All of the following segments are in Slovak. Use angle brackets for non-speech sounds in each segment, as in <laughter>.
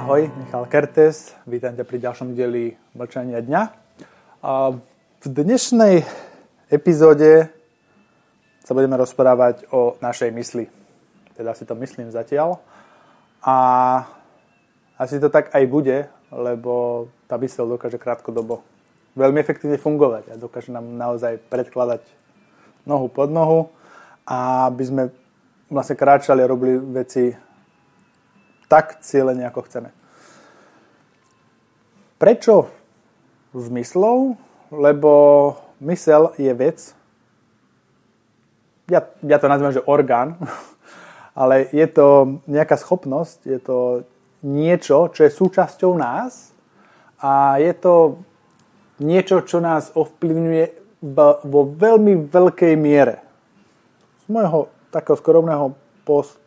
Ahoj, Michal Kertes, vítam ťa pri ďalšom dieli Mlčania dňa. A v dnešnej epizóde sa budeme rozprávať o našej mysli. Teda si to myslím zatiaľ. A asi to tak aj bude, lebo tá mysel dokáže krátkodobo veľmi efektívne fungovať a dokáže nám naozaj predkladať nohu pod nohu a aby sme vlastne kráčali a robili veci tak cieľene, ako chceme. Prečo zmyslov? Lebo mysel je vec, ja, ja to nazývam, že orgán, <laughs> ale je to nejaká schopnosť, je to niečo, čo je súčasťou nás a je to niečo, čo nás ovplyvňuje vo veľmi veľkej miere. Z môjho takého skromného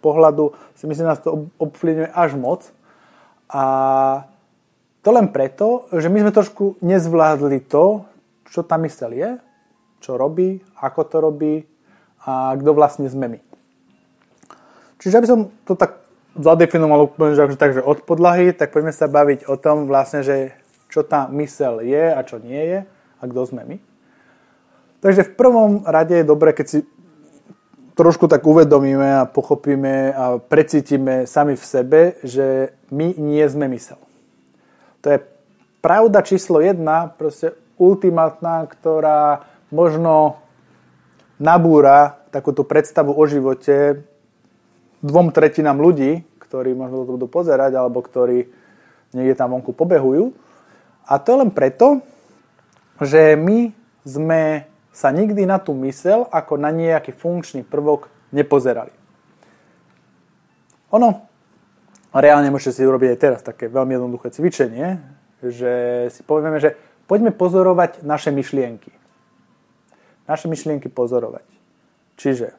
pohľadu si myslím, že nás to ovplyvňuje až moc. A to len preto, že my sme trošku nezvládli to, čo tá mysel je, čo robí, ako to robí a kto vlastne sme my. Čiže aby som to tak zadefinoval úplne, že takže od podlahy, tak poďme sa baviť o tom vlastne, že čo tá mysel je a čo nie je a kto sme my. Takže v prvom rade je dobré, keď si trošku tak uvedomíme a pochopíme a precítime sami v sebe, že my nie sme mysel. To je pravda číslo jedna, proste ultimátna, ktorá možno nabúra takúto predstavu o živote dvom tretinám ľudí, ktorí možno to budú pozerať, alebo ktorí niekde tam vonku pobehujú. A to je len preto, že my sme sa nikdy na tú mysel ako na nejaký funkčný prvok nepozerali. Ono, reálne môžete si urobiť aj teraz také veľmi jednoduché cvičenie, že si povieme, že poďme pozorovať naše myšlienky. Naše myšlienky pozorovať. Čiže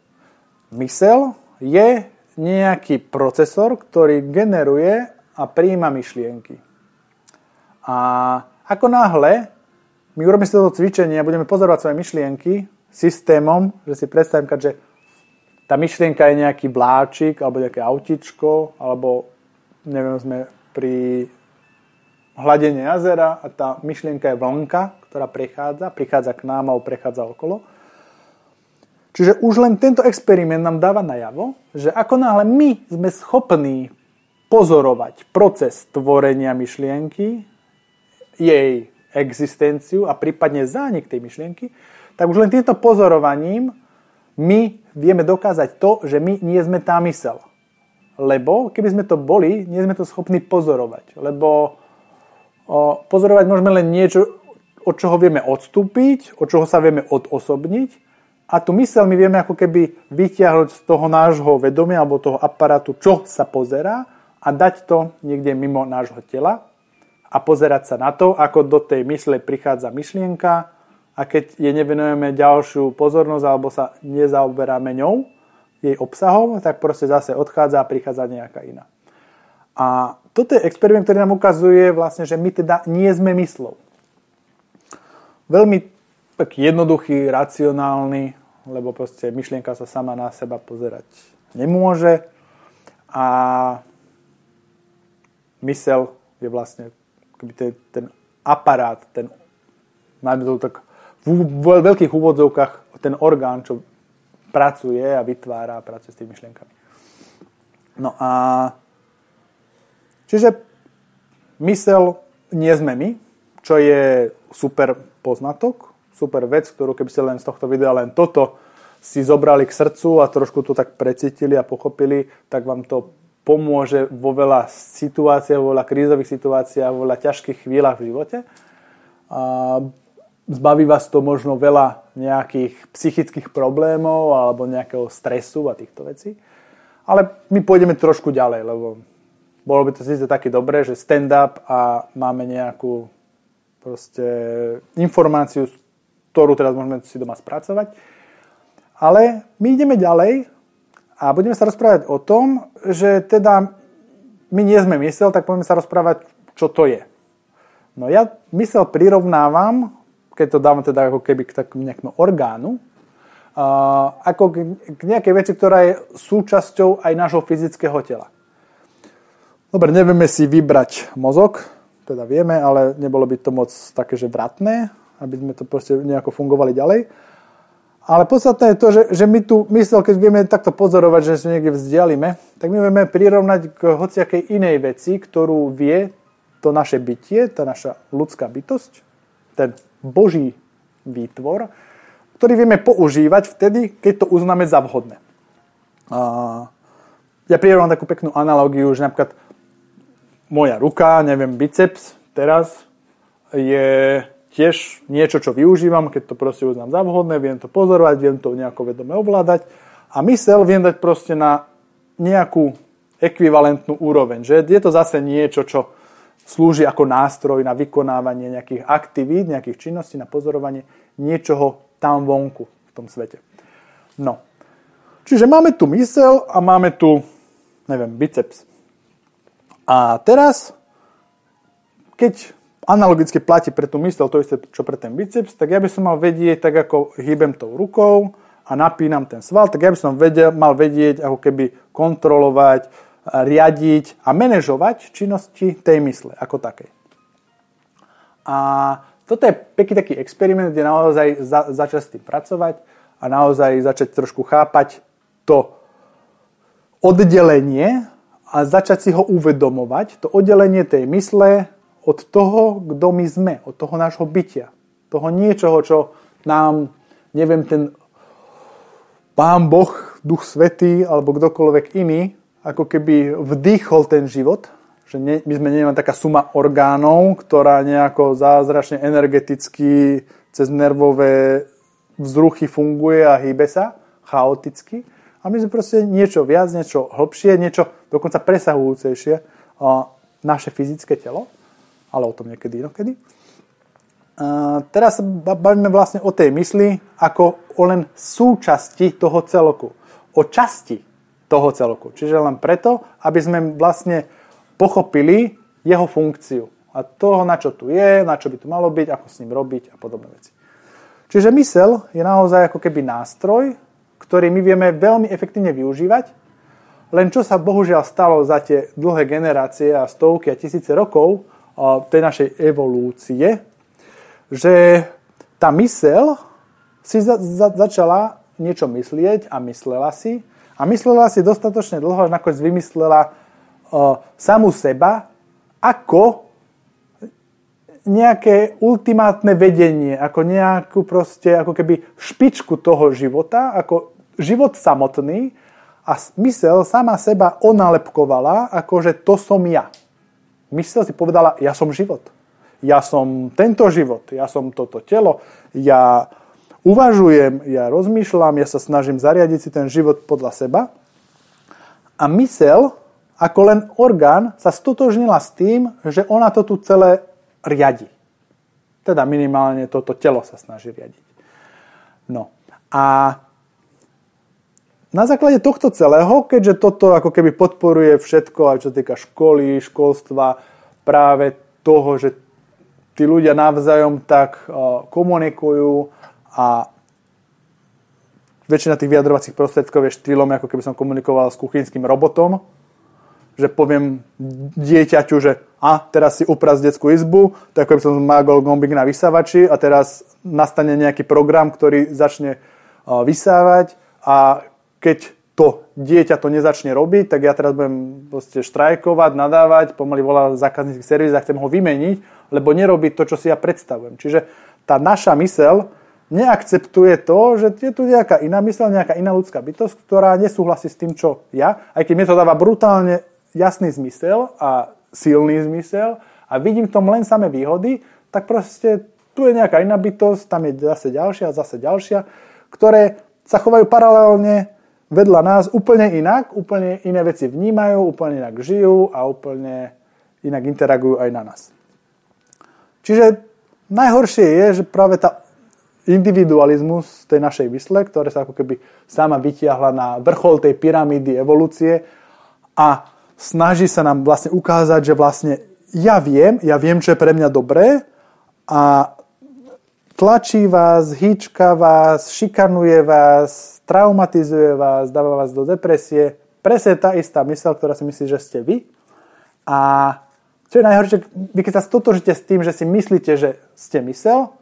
mysel je nejaký procesor, ktorý generuje a príjima myšlienky. A ako náhle my urobíme si toto cvičenie a budeme pozorovať svoje myšlienky systémom, že si predstavím, že tá myšlienka je nejaký vláčik alebo nejaké autičko, alebo neviem, sme pri hladenie jazera a tá myšlienka je vlnka, ktorá prechádza, prichádza k nám alebo prechádza okolo. Čiže už len tento experiment nám dáva najavo, že ako náhle my sme schopní pozorovať proces tvorenia myšlienky, jej existenciu a prípadne zánik tej myšlienky, tak už len týmto pozorovaním my vieme dokázať to, že my nie sme tá mysel. Lebo keby sme to boli, nie sme to schopní pozorovať. Lebo o, pozorovať môžeme len niečo, od čoho vieme odstúpiť, od čoho sa vieme odosobniť a tú mysel my vieme ako keby vytiahnuť z toho nášho vedomia alebo toho aparátu, čo sa pozerá a dať to niekde mimo nášho tela a pozerať sa na to, ako do tej mysle prichádza myšlienka a keď je nevenujeme ďalšiu pozornosť alebo sa nezaoberáme ňou, jej obsahom, tak proste zase odchádza a prichádza nejaká iná. A toto je experiment, ktorý nám ukazuje vlastne, že my teda nie sme myslou. Veľmi tak jednoduchý, racionálny, lebo proste myšlienka sa sama na seba pozerať nemôže a mysel je vlastne ten, ten aparát, ten, najmä to tak v, v veľkých úvodzovkách, ten orgán, čo pracuje a vytvára a pracuje s tými myšlienkami. No a čiže mysel nie sme my, čo je super poznatok, super vec, ktorú keby ste len z tohto videa len toto si zobrali k srdcu a trošku to tak precítili a pochopili, tak vám to pomôže vo veľa situáciách, vo veľa krízových situáciách, vo veľa ťažkých chvíľach v živote. A zbaví vás to možno veľa nejakých psychických problémov alebo nejakého stresu a týchto vecí. Ale my pôjdeme trošku ďalej, lebo bolo by to síce také dobré, že stand-up a máme nejakú proste informáciu, ktorú teraz môžeme si doma spracovať. Ale my ideme ďalej a budeme sa rozprávať o tom, že teda my nie sme mysel, tak budeme sa rozprávať, čo to je. No ja mysel prirovnávam, keď to dávam teda ako keby k takom nejakému orgánu, uh, ako k, k nejakej veci, ktorá je súčasťou aj nášho fyzického tela. Dobre, nevieme si vybrať mozog, teda vieme, ale nebolo by to moc také, že vratné, aby sme to proste nejako fungovali ďalej. Ale podstatné je to, že, že my tu mysel, keď vieme takto pozorovať, že sa niekde vzdialíme, tak my vieme prirovnať k hociakej inej veci, ktorú vie to naše bytie, tá naša ľudská bytosť, ten Boží výtvor, ktorý vieme používať vtedy, keď to uznáme za vhodné. A ja prirovnám takú peknú analogiu, že napríklad moja ruka, neviem, biceps teraz je tiež niečo, čo využívam, keď to proste uznám za vhodné, viem to pozorovať, viem to nejako vedome ovládať a mysel viem dať proste na nejakú ekvivalentnú úroveň. Že je to zase niečo, čo slúži ako nástroj na vykonávanie nejakých aktivít, nejakých činností, na pozorovanie niečoho tam vonku v tom svete. No. Čiže máme tu mysel a máme tu, neviem, biceps. A teraz, keď analogicky platí pre tú mysel to isté, čo pre ten biceps, tak ja by som mal vedieť, tak ako hýbem tou rukou a napínam ten sval, tak ja by som vedel, mal vedieť, ako keby kontrolovať, riadiť a manažovať činnosti tej mysle ako takej. A toto je pekný taký experiment, kde naozaj za, začať s tým pracovať a naozaj začať trošku chápať to oddelenie a začať si ho uvedomovať, to oddelenie tej mysle od toho, kto my sme, od toho nášho bytia. Toho niečoho, čo nám, neviem, ten Pán Boh, Duch Svetý alebo kdokoľvek iný, ako keby vdýchol ten život, že ne, my sme nie taká suma orgánov, ktorá nejako zázračne energeticky cez nervové vzruchy funguje a hýbe sa chaoticky. A my sme proste niečo viac, niečo hlbšie, niečo dokonca presahujúcejšie naše fyzické telo ale o tom niekedy inokedy. A teraz bavíme vlastne o tej mysli ako o len súčasti toho celku. O časti toho celku. Čiže len preto, aby sme vlastne pochopili jeho funkciu. A toho, na čo tu je, na čo by tu malo byť, ako s ním robiť a podobné veci. Čiže mysel je naozaj ako keby nástroj, ktorý my vieme veľmi efektívne využívať, len čo sa bohužiaľ stalo za tie dlhé generácie a stovky a tisíce rokov, tej našej evolúcie, že tá mysel si za, za, začala niečo myslieť a myslela si. A myslela si dostatočne dlho, že nakoniec vymyslela uh, samú seba ako nejaké ultimátne vedenie, ako nejakú proste, ako keby špičku toho života, ako život samotný a mysel sama seba onalepkovala, ako že to som ja mysel si povedala, ja som život. Ja som tento život, ja som toto telo, ja uvažujem, ja rozmýšľam, ja sa snažím zariadiť si ten život podľa seba. A mysel, ako len orgán, sa stotožnila s tým, že ona to tu celé riadi. Teda minimálne toto telo sa snaží riadiť. No. A na základe tohto celého, keďže toto ako keby podporuje všetko, aj čo sa týka školy, školstva, práve toho, že tí ľudia navzájom tak komunikujú a väčšina tých vyjadrovacích prostriedkov je štýlom, ako keby som komunikoval s kuchynským robotom, že poviem dieťaťu, že a teraz si upraz detskú izbu, tak by som mágol gombík na vysávači a teraz nastane nejaký program, ktorý začne vysávať a keď to dieťa to nezačne robiť, tak ja teraz budem štrajkovať, nadávať, pomaly volá zákaznícky servis a chcem ho vymeniť, lebo nerobí to, čo si ja predstavujem. Čiže tá naša mysel neakceptuje to, že je tu nejaká iná mysel, nejaká iná ľudská bytosť, ktorá nesúhlasí s tým, čo ja, aj keď mi to dáva brutálne jasný zmysel a silný zmysel a vidím v tom len samé výhody, tak proste tu je nejaká iná bytosť, tam je zase ďalšia, zase ďalšia, ktoré sa chovajú paralelne vedľa nás úplne inak, úplne iné veci vnímajú, úplne inak žijú a úplne inak interagujú aj na nás. Čiže najhoršie je, že práve tá individualizmus tej našej mysle, ktoré sa ako keby sama vytiahla na vrchol tej pyramídy evolúcie a snaží sa nám vlastne ukázať, že vlastne ja viem, ja viem, čo je pre mňa dobré a tlačí vás, hýčka vás, šikanuje vás, traumatizuje vás, dáva vás do depresie. Presne tá istá mysel, ktorá si myslí, že ste vy, A čo je najhoršie, vy keď sa stotožíte s tým, že si myslíte, že ste mysel,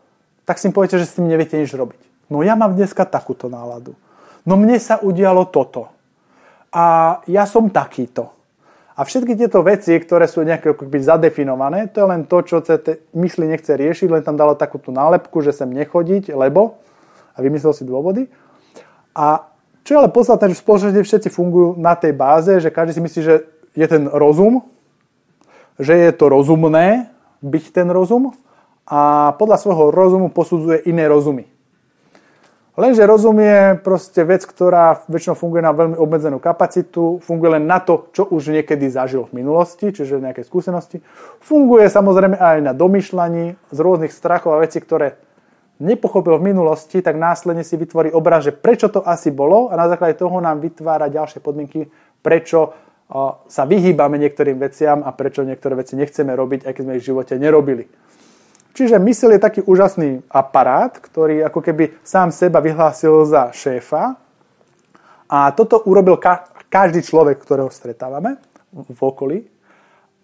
tak si poviete, že s tým neviete nič robiť. No ja mám dneska takúto náladu. No mne sa udialo toto. A ja som takýto. A všetky tieto veci, ktoré sú nejaké zadefinované, to je len to, čo te mysli nechce riešiť, len tam dalo takúto nálepku, že sem nechodiť, lebo a vymyslel si dôvody. A čo je ale podstatné, že v spoločnosti všetci fungujú na tej báze, že každý si myslí, že je ten rozum, že je to rozumné byť ten rozum a podľa svojho rozumu posudzuje iné rozumy. Lenže rozum je proste vec, ktorá väčšinou funguje na veľmi obmedzenú kapacitu, funguje len na to, čo už niekedy zažil v minulosti, čiže nejaké skúsenosti. Funguje samozrejme aj na domýšľaní z rôznych strachov a vecí, ktoré nepochopil v minulosti, tak následne si vytvorí obraz, že prečo to asi bolo a na základe toho nám vytvára ďalšie podmienky, prečo sa vyhýbame niektorým veciam a prečo niektoré veci nechceme robiť, aj keď sme ich v živote nerobili. Čiže mysel je taký úžasný aparát, ktorý ako keby sám seba vyhlásil za šéfa. A toto urobil ka- každý človek, ktorého stretávame v okolí.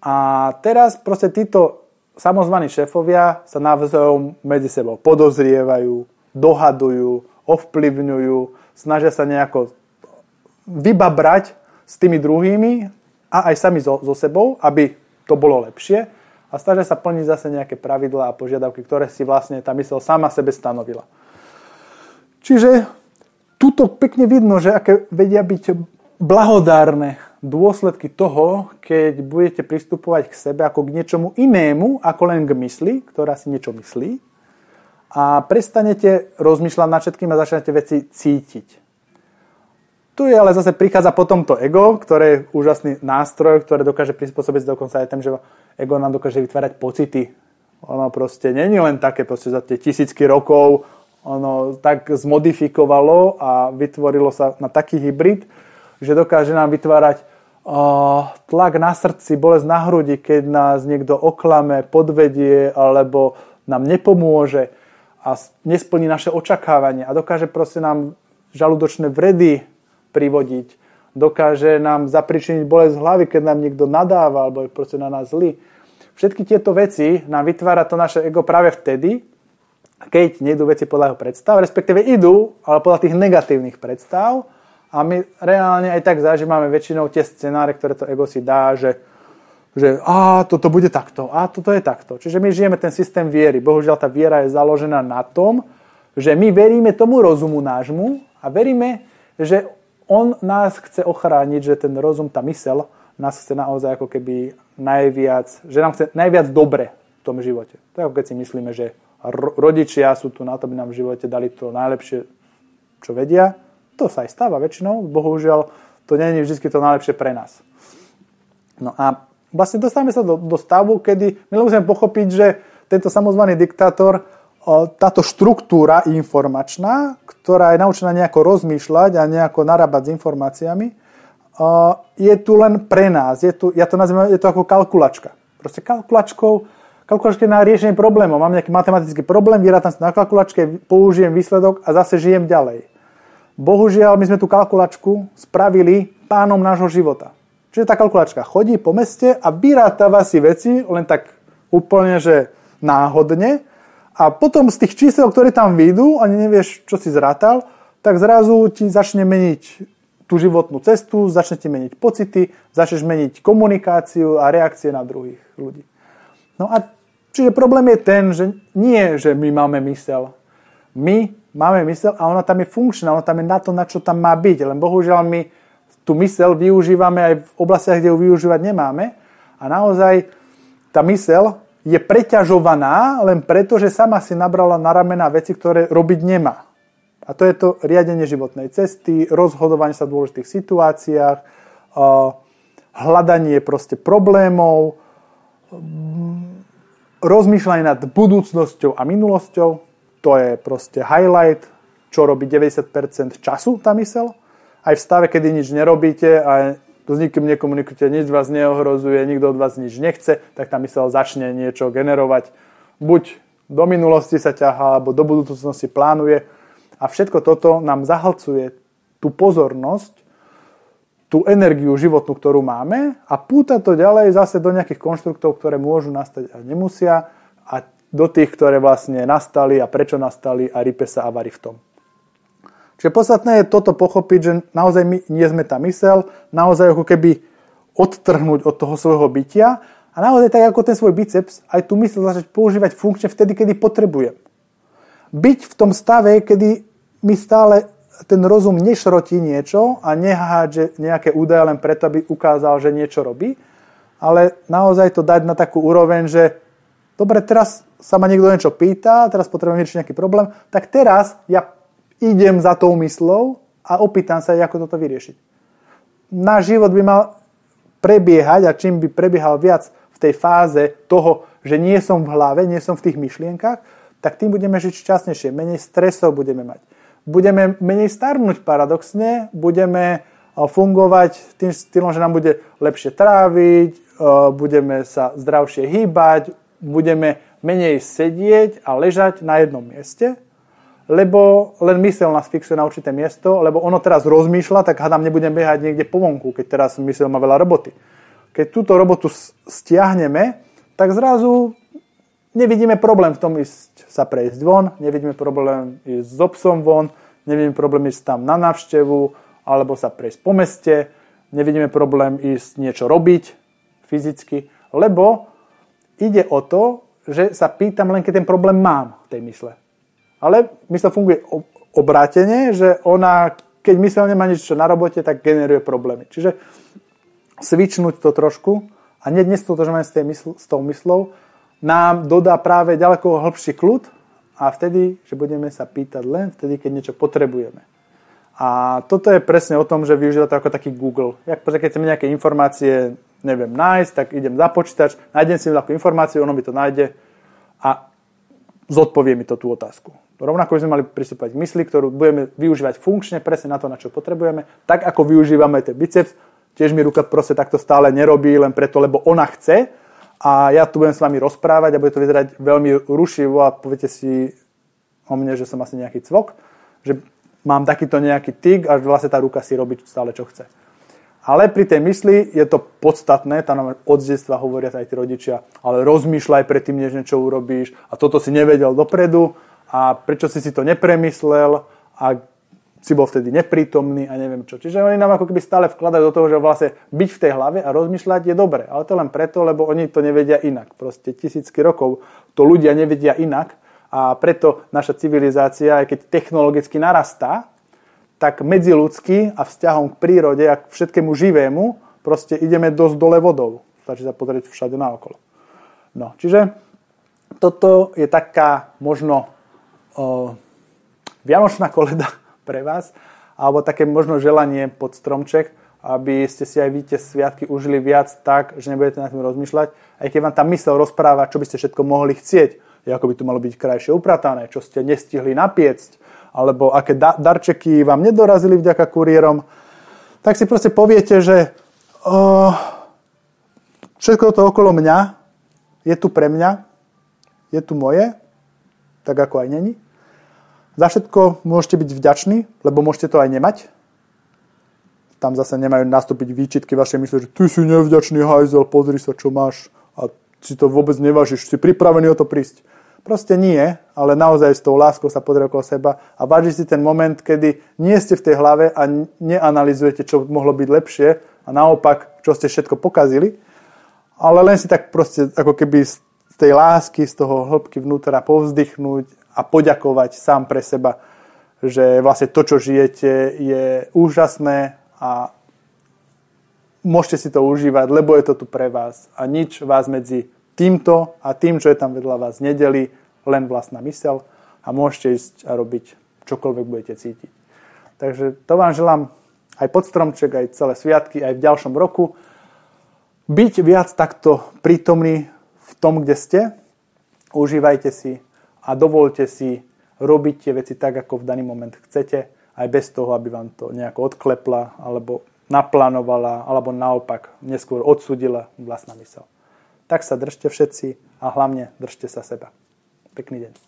A teraz proste títo samozvaní šéfovia sa navzájom medzi sebou podozrievajú, dohadujú, ovplyvňujú, snažia sa nejako vybabrať s tými druhými a aj sami so, so sebou, aby to bolo lepšie a snažia sa plniť zase nejaké pravidlá a požiadavky, ktoré si vlastne tá mysel sama sebe stanovila. Čiže tuto pekne vidno, že aké vedia byť blahodárne dôsledky toho, keď budete pristupovať k sebe ako k niečomu inému, ako len k mysli, ktorá si niečo myslí a prestanete rozmýšľať nad všetkým a začnete veci cítiť. Tu je ale zase prichádza potom to ego, ktoré je úžasný nástroj, ktoré dokáže prispôsobiť dokonca aj tým, že ego nám dokáže vytvárať pocity. Ono proste není len také, proste za tie tisícky rokov ono tak zmodifikovalo a vytvorilo sa na taký hybrid, že dokáže nám vytvárať uh, tlak na srdci, bolesť na hrudi, keď nás niekto oklame, podvedie alebo nám nepomôže a nesplní naše očakávanie a dokáže proste nám žalúdočné vredy privodiť. Dokáže nám zapričiniť bolesť hlavy, keď nám niekto nadáva alebo je proste na nás zlý. Všetky tieto veci nám vytvára to naše ego práve vtedy, keď nejdú veci podľa jeho predstav, respektíve idú, ale podľa tých negatívnych predstav a my reálne aj tak zažívame väčšinou tie scenáre, ktoré to ego si dá, že, že a toto bude takto, a toto je takto. Čiže my žijeme ten systém viery. Bohužiaľ tá viera je založená na tom, že my veríme tomu rozumu nášmu a veríme, že on nás chce ochrániť, že ten rozum, tá mysel, nás chce naozaj ako keby najviac, že nám chce najviac dobre v tom živote. To je ako keď si myslíme, že rodičia sú tu na to, aby nám v živote dali to najlepšie, čo vedia. To sa aj stáva väčšinou, bohužiaľ to nie je vždy to najlepšie pre nás. No a vlastne dostávame sa do, do stavu, kedy my musíme pochopiť, že tento samozvaný diktátor táto štruktúra informačná, ktorá je naučená nejako rozmýšľať a nejako narábať s informáciami, je tu len pre nás. Je tu, ja to nazývam, je to ako kalkulačka. Proste kalkulačkou, kalkulačka na riešenie problémov. Mám nejaký matematický problém, vyrátam si na kalkulačke, použijem výsledok a zase žijem ďalej. Bohužiaľ, my sme tú kalkulačku spravili pánom nášho života. Čiže tá kalkulačka chodí po meste a vyrátava si veci len tak úplne, že náhodne a potom z tých čísel, ktoré tam vyjdú, ani nevieš, čo si zrátal, tak zrazu ti začne meniť tú životnú cestu, začne ti meniť pocity, začneš meniť komunikáciu a reakcie na druhých ľudí. No a čiže problém je ten, že nie, že my máme mysel. My máme mysel a ona tam je funkčná, ona tam je na to, na čo tam má byť. Len bohužiaľ my tú mysel využívame aj v oblastiach, kde ju využívať nemáme. A naozaj tá mysel je preťažovaná len preto, že sama si nabrala na ramena veci, ktoré robiť nemá. A to je to riadenie životnej cesty, rozhodovanie sa v dôležitých situáciách, hľadanie proste problémov, rozmýšľanie nad budúcnosťou a minulosťou. To je proste highlight, čo robí 90% času tá mysel. Aj v stave, kedy nič nerobíte a s nikým nekomunikujete, nič vás neohrozuje, nikto od vás nič nechce, tak tá mysel začne niečo generovať. Buď do minulosti sa ťahá, alebo do budúcnosti plánuje. A všetko toto nám zahlcuje tú pozornosť tú energiu životnú, ktorú máme a púta to ďalej zase do nejakých konštruktov, ktoré môžu nastať a nemusia a do tých, ktoré vlastne nastali a prečo nastali a rype sa a varí v tom. Čiže podstatné je toto pochopiť, že naozaj my nie sme tá mysel, naozaj ako keby odtrhnúť od toho svojho bytia a naozaj tak ako ten svoj biceps, aj tú mysel začať používať funkčne vtedy, kedy potrebujem. Byť v tom stave, kedy mi stále ten rozum nešrotí niečo a nehádže nejaké údaje len preto, aby ukázal, že niečo robí, ale naozaj to dať na takú úroveň, že dobre, teraz sa ma niekto niečo pýta, teraz potrebujem riešiť nejaký problém, tak teraz ja idem za tou myslou a opýtam sa, ako toto vyriešiť. Náš život by mal prebiehať a čím by prebiehal viac v tej fáze toho, že nie som v hlave, nie som v tých myšlienkach, tak tým budeme žiť šťastnejšie, menej stresov budeme mať budeme menej starnúť paradoxne, budeme eh, fungovať tým štýlom, že nám bude lepšie tráviť, eh, budeme sa zdravšie hýbať, budeme menej sedieť a ležať na jednom mieste, lebo len mysel nás fixuje na určité miesto, lebo ono teraz rozmýšľa, tak hádam nebudem behať niekde po vonku, keď teraz mysel má veľa roboty. Keď túto robotu stiahneme, tak zrazu nevidíme problém v tom ísť sa prejsť von, nevidíme problém ísť s obsom von, nevidíme problém ísť tam na návštevu alebo sa prejsť po meste, nevidíme problém ísť niečo robiť fyzicky, lebo ide o to, že sa pýtam len, keď ten problém mám v tej mysle. Ale mysle funguje obrátene, že ona, keď mysle nemá nič na robote, tak generuje problémy. Čiže svičnúť to trošku a nie dnes to, že s, mysl, s tou myslou, nám dodá práve ďaleko hĺbší kľud a vtedy, že budeme sa pýtať len vtedy, keď niečo potrebujeme. A toto je presne o tom, že využíva to ako taký Google. Jak, keď chceme nejaké informácie, neviem, nájsť, tak idem za počítač, nájdem si takú informáciu, ono mi to nájde a zodpovie mi to tú otázku. Rovnako by sme mali pristúpať k mysli, ktorú budeme využívať funkčne, presne na to, na čo potrebujeme, tak ako využívame ten biceps. Tiež mi ruka proste takto stále nerobí len preto, lebo ona chce, a ja tu budem s vami rozprávať a bude to vyzerať veľmi rušivo a poviete si o mne, že som asi nejaký cvok, že mám takýto nejaký tik a vlastne tá ruka si robí stále, čo chce. Ale pri tej mysli je to podstatné, tam nám od detstva hovoria aj tí rodičia, ale rozmýšľaj predtým, než niečo urobíš a toto si nevedel dopredu a prečo si si to nepremyslel a si bol vtedy neprítomný a neviem čo. Čiže oni nám ako keby stále vkladajú do toho, že vlastne byť v tej hlave a rozmýšľať je dobre. Ale to len preto, lebo oni to nevedia inak. Proste tisícky rokov to ľudia nevedia inak a preto naša civilizácia, aj keď technologicky narastá, tak medzi ľudský a vzťahom k prírode a k všetkému živému proste ideme dosť dole vodou. Stačí sa pozrieť všade naokolo. No, čiže toto je taká možno o, vianočná <laughs> koleda pre vás, alebo také možno želanie pod stromček, aby ste si aj vy tie sviatky užili viac tak, že nebudete na tým rozmýšľať. Aj keď vám tam mysel rozpráva, čo by ste všetko mohli chcieť, ako by tu malo byť krajšie upratané, čo ste nestihli napiecť, alebo aké da- darčeky vám nedorazili vďaka kuriérom, tak si proste poviete, že oh, všetko to okolo mňa je tu pre mňa, je tu moje, tak ako aj není. Za všetko môžete byť vďační, lebo môžete to aj nemať. Tam zase nemajú nastúpiť výčitky vašej mysle, že ty si nevďačný hajzel, pozri sa, čo máš a si to vôbec nevážiš, si pripravený o to prísť. Proste nie, ale naozaj s tou láskou sa pozrie okolo seba a váži si ten moment, kedy nie ste v tej hlave a neanalizujete, čo mohlo byť lepšie a naopak, čo ste všetko pokazili, ale len si tak proste ako keby z tej lásky, z toho hĺbky vnútra povzdychnúť a poďakovať sám pre seba, že vlastne to, čo žijete, je úžasné a môžete si to užívať, lebo je to tu pre vás a nič vás medzi týmto a tým, čo je tam vedľa vás, nedeli, len vlastná mysel a môžete ísť a robiť čokoľvek budete cítiť. Takže to vám želám aj pod stromček, aj celé sviatky, aj v ďalšom roku. Byť viac takto prítomný v tom, kde ste. Užívajte si a dovolte si robiť tie veci tak, ako v daný moment chcete, aj bez toho, aby vám to nejako odklepla, alebo naplánovala, alebo naopak neskôr odsudila vlastná mysel. Tak sa držte všetci a hlavne držte sa seba. Pekný deň.